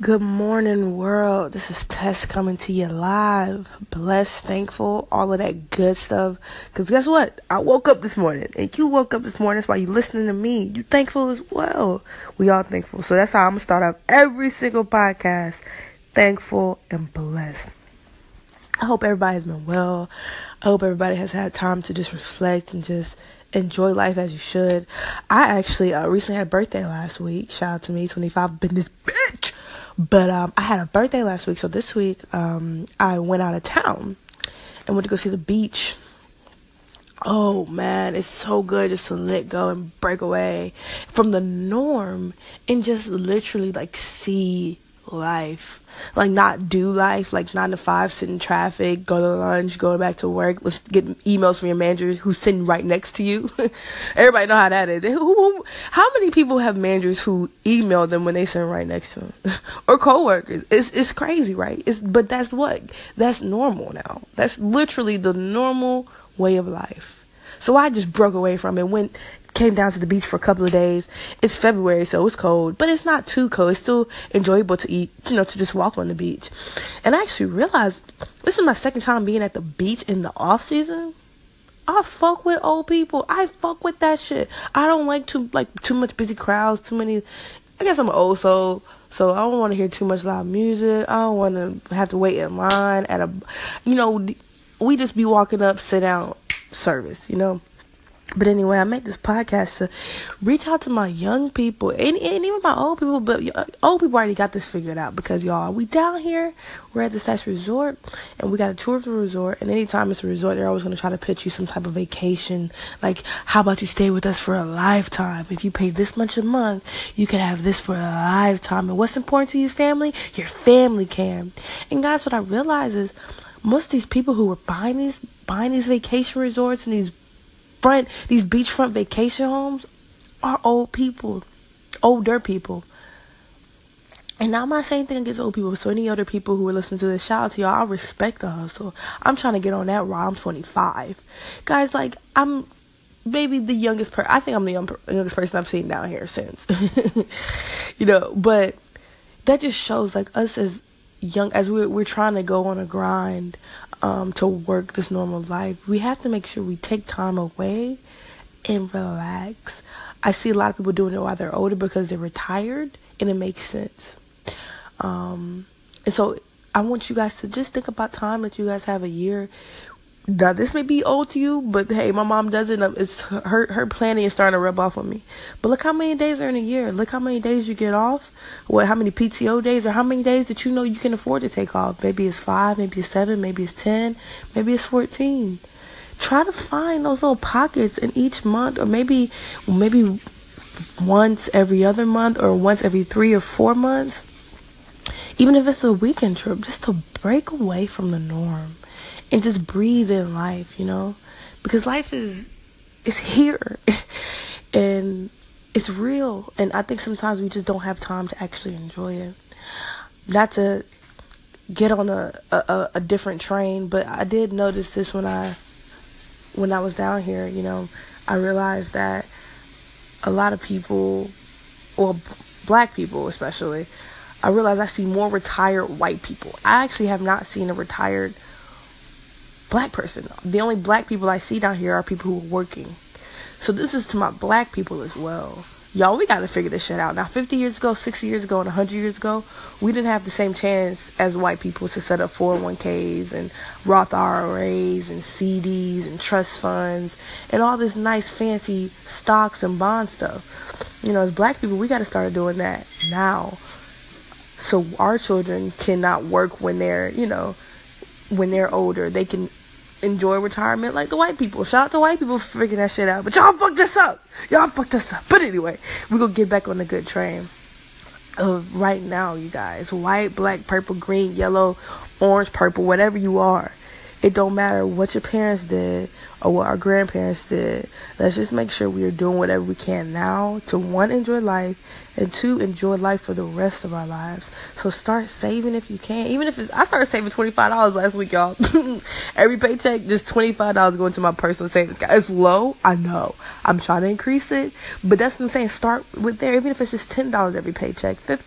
Good morning, world. This is Tess coming to you live. Blessed, thankful, all of that good stuff. Because guess what? I woke up this morning, and you woke up this morning. That's why you listening to me. You thankful as well. We all thankful. So that's how I'm going to start off every single podcast. Thankful and blessed. I hope everybody has been well. I hope everybody has had time to just reflect and just enjoy life as you should. I actually uh, recently had a birthday last week. Shout out to me, 25. Been this bitch. But um, I had a birthday last week, so this week um, I went out of town and went to go see the beach. Oh man, it's so good just to let go and break away from the norm and just literally like see life. Like not do life, like nine to five, sit in traffic, go to lunch, go back to work, let's get emails from your manager who's sitting right next to you. Everybody know how that is. How many people have managers who email them when they sit right next to them? or coworkers? It's it's crazy, right? It's but that's what that's normal now. That's literally the normal way of life. So I just broke away from it, went came down to the beach for a couple of days. It's February, so it's cold, but it's not too cold. It's still enjoyable to eat, you know, to just walk on the beach. And I actually realized this is my second time being at the beach in the off season. I fuck with old people. I fuck with that shit. I don't like too like too much busy crowds, too many. I guess I'm an old soul, so I don't want to hear too much loud music. I don't want to have to wait in line at a, you know, we just be walking up, sit down service, you know. But anyway, I make this podcast to reach out to my young people and, and even my old people. But uh, old people already got this figured out because y'all, we down here, we're at the Stash Resort, and we got a tour of the resort. And anytime it's a resort, they're always going to try to pitch you some type of vacation. Like, how about you stay with us for a lifetime? If you pay this much a month, you can have this for a lifetime. And what's important to you, family? Your family can. And guys, what I realize is most of these people who were buying these buying these vacation resorts and these front these beachfront vacation homes are old people, older people. And now not saying anything against old people. So any other people who are listening to this, shout out to y'all. I respect the hustle. I'm trying to get on that ride. I'm 25, guys. Like I'm maybe the youngest person. I think I'm the young, youngest person I've seen down here since. you know, but that just shows like us as young as we're we're trying to go on a grind um, to work this normal life, we have to make sure we take time away and relax. I see a lot of people doing it while they're older because they're retired, and it makes sense. Um, and so I want you guys to just think about time that you guys have a year now this may be old to you, but hey, my mom does it. It's her her planning is starting to rub off on me. But look how many days are in a year. Look how many days you get off. What? How many PTO days or how many days that you know you can afford to take off? Maybe it's five, maybe it's seven, maybe it's ten, maybe it's fourteen. Try to find those little pockets in each month, or maybe maybe once every other month, or once every three or four months. Even if it's a weekend trip, just to break away from the norm and just breathe in life, you know? Because life is is here and it's real and I think sometimes we just don't have time to actually enjoy it. Not to get on a, a, a different train, but I did notice this when I when I was down here, you know, I realized that a lot of people well black people especially I realized I see more retired white people. I actually have not seen a retired black person. The only black people I see down here are people who are working. So this is to my black people as well. Y'all, we gotta figure this shit out. Now, 50 years ago, 60 years ago, and 100 years ago, we didn't have the same chance as white people to set up 401ks and Roth IRAs and CDs and trust funds and all this nice fancy stocks and bond stuff. You know, as black people, we gotta start doing that now. So our children cannot work when they're, you know, when they're older. They can enjoy retirement like the white people. Shout out to white people for figuring that shit out. But y'all fucked us up. Y'all fucked us up. But anyway, we're gonna get back on the good train. Of right now, you guys. White, black, purple, green, yellow, orange, purple, whatever you are. It don't matter what your parents did or what our grandparents did. Let's just make sure we are doing whatever we can now to one, enjoy life, and two, enjoy life for the rest of our lives. So start saving if you can. Even if it's, I started saving $25 last week, y'all. Every paycheck, just $25 going to my personal savings. It's low, I know. I'm trying to increase it, but that's what I'm saying. Start with there, even if it's just $10 every paycheck, 50